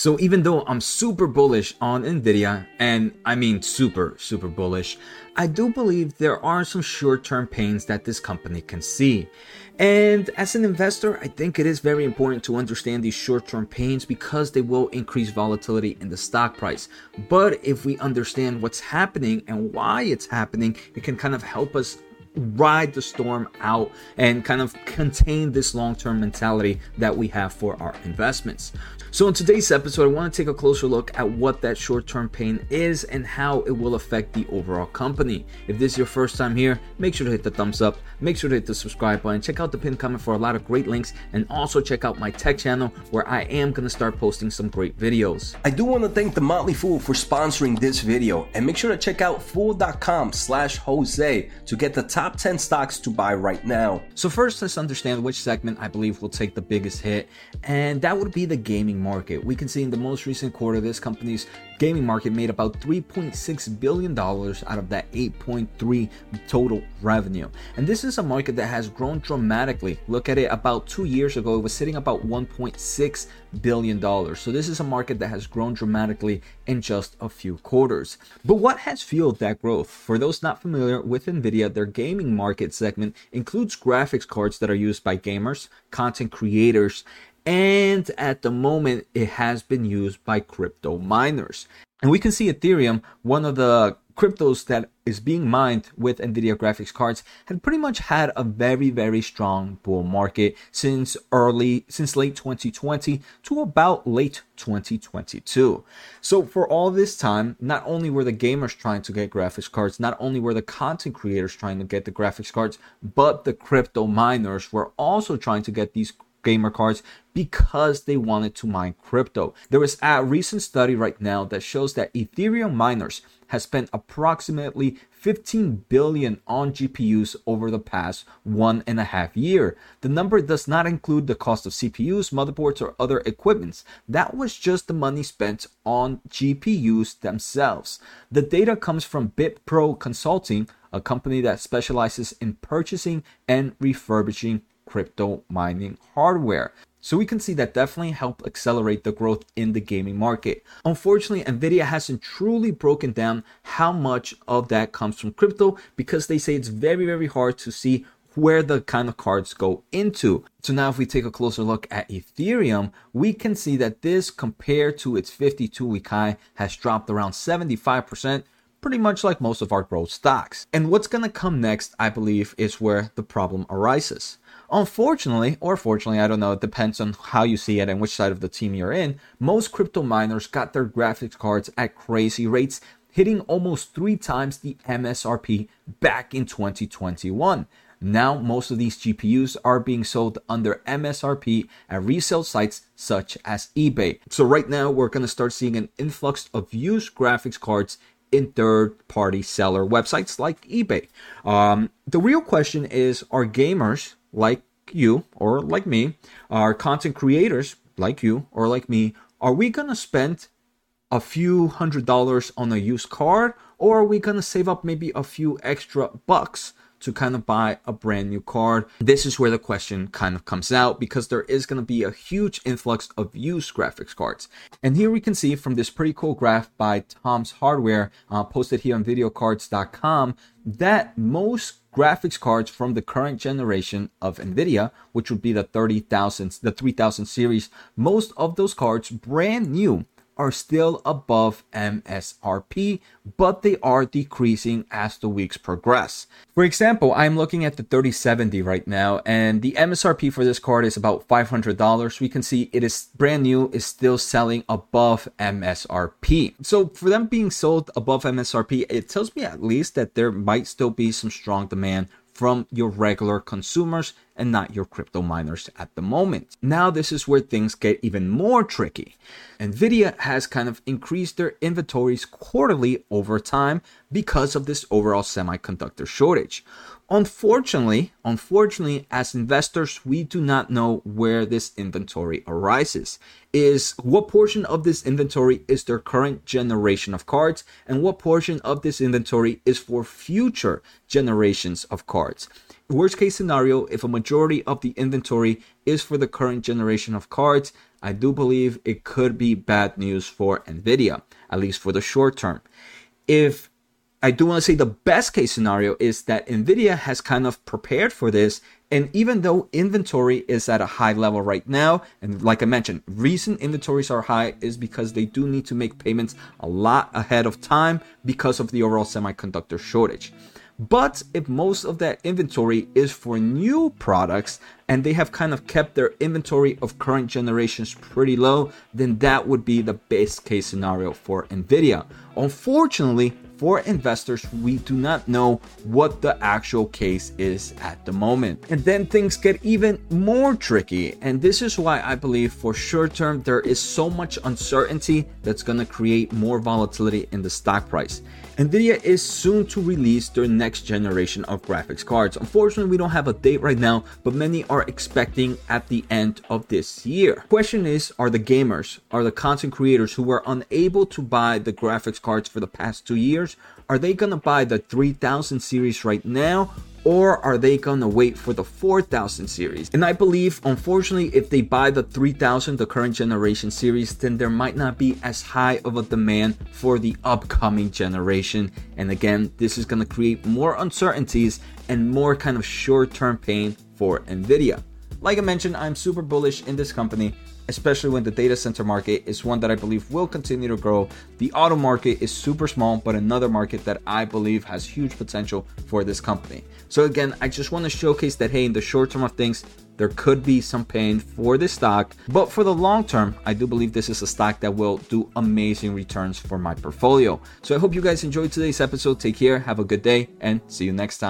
So even though I'm super bullish on Nvidia, and I mean super, super bullish, I do believe there are some short term pains that this company can see. And as an investor, I think it is very important to understand these short term pains because they will increase volatility in the stock price. But if we understand what's happening and why it's happening, it can kind of help us ride the storm out and kind of contain this long term mentality that we have for our investments. So, in today's episode, I want to take a closer look at what that short term pain is and how it will affect the overall company. If this is your first time here, make sure to hit the thumbs up, make sure to hit the subscribe button, check out the pinned comment for a lot of great links, and also check out my tech channel where I am going to start posting some great videos. I do want to thank the Motley Fool for sponsoring this video and make sure to check out fool.com slash Jose to get the top 10 stocks to buy right now. So, first, let's understand which segment I believe will take the biggest hit, and that would be the gaming market. We can see in the most recent quarter, this company's gaming market made about $3.6 billion out of that 8.3 total revenue. And this is a market that has grown dramatically. Look at it about two years ago, it was sitting about $1.6 billion. So this is a market that has grown dramatically in just a few quarters. But what has fueled that growth? For those not familiar with Nvidia, their gaming market segment includes graphics cards that are used by gamers, content creators, and at the moment it has been used by crypto miners. And we can see Ethereum, one of the cryptos that is being mined with Nvidia graphics cards had pretty much had a very very strong bull market since early since late 2020 to about late 2022. So for all this time, not only were the gamers trying to get graphics cards, not only were the content creators trying to get the graphics cards, but the crypto miners were also trying to get these gamer cards because they wanted to mine crypto. There is a recent study right now that shows that Ethereum miners has spent approximately 15 billion on GPUs over the past one and a half year. The number does not include the cost of CPUs, motherboards, or other equipments. That was just the money spent on GPUs themselves. The data comes from BitPro Consulting, a company that specializes in purchasing and refurbishing crypto mining hardware. So we can see that definitely helped accelerate the growth in the gaming market. Unfortunately, Nvidia hasn't truly broken down how much of that comes from crypto because they say it's very, very hard to see where the kind of cards go into. So now if we take a closer look at Ethereum, we can see that this compared to its 52 week high has dropped around 75%, pretty much like most of our growth stocks. And what's going to come next, I believe, is where the problem arises. Unfortunately, or fortunately, I don't know, it depends on how you see it and which side of the team you're in, most crypto miners got their graphics cards at crazy rates, hitting almost three times the MSRP back in 2021. Now, most of these GPUs are being sold under MSRP at resale sites such as eBay. So, right now, we're going to start seeing an influx of used graphics cards in third party seller websites like eBay. Um, the real question is are gamers like you or like me, are content creators like you or like me, are we going to spend a few hundred dollars on a used car or are we going to save up maybe a few extra bucks to kind of buy a brand new card? This is where the question kind of comes out because there is going to be a huge influx of used graphics cards. And here we can see from this pretty cool graph by Tom's Hardware, uh, posted here on videocardz.com, that most graphics cards from the current generation of Nvidia, which would be the 30,000, the 3000 series, most of those cards brand new are still above MSRP, but they are decreasing as the weeks progress. For example, I'm looking at the 3070 right now, and the MSRP for this card is about $500. We can see it is brand new, is still selling above MSRP. So for them being sold above MSRP, it tells me at least that there might still be some strong demand from your regular consumers and not your crypto miners at the moment. Now, this is where things get even more tricky. Nvidia has kind of increased their inventories quarterly over time because of this overall semiconductor shortage. Unfortunately, unfortunately, as investors, we do not know where this inventory arises. Is what portion of this inventory is their current generation of cards, and what portion of this inventory is for future generations of cards? Worst case scenario, if a majority of the inventory is for the current generation of cards, I do believe it could be bad news for Nvidia, at least for the short term. If I do want to say the best case scenario is that Nvidia has kind of prepared for this. And even though inventory is at a high level right now, and like I mentioned, recent inventories are high is because they do need to make payments a lot ahead of time because of the overall semiconductor shortage. But if most of that inventory is for new products and they have kind of kept their inventory of current generations pretty low, then that would be the best case scenario for Nvidia. Unfortunately, for investors, we do not know what the actual case is at the moment. And then things get even more tricky. And this is why I believe for short term, there is so much uncertainty that's to create more volatility in the stock price. Nvidia is soon to release their next generation of graphics cards. Unfortunately, we don't have a date right now, but many are expecting at the end of this year. Question is, are the gamers, are the content creators who were unable to buy the graphics cards for the past 2 years, are they to buy the 3000 series right now or are they gonna wait for the 4000 series? And I believe, unfortunately, if they buy the 3000, the current generation series, then there might not be as high of a demand for the upcoming generation. And again, this is gonna create more uncertainties and more kind of short term pain for Nvidia. Like I mentioned, I'm super bullish in this company especially when the data center market is one that I believe will continue to grow. The auto market is super small, but another market that I believe has huge potential for this company. So, again, I just want to showcase that hey, in the short term of things, there could be some pain for this stock, but for the long term, I do believe this is a stock that will do amazing returns for my portfolio. So I hope you guys enjoyed today's episode. Take care, have a good day, and see you next time.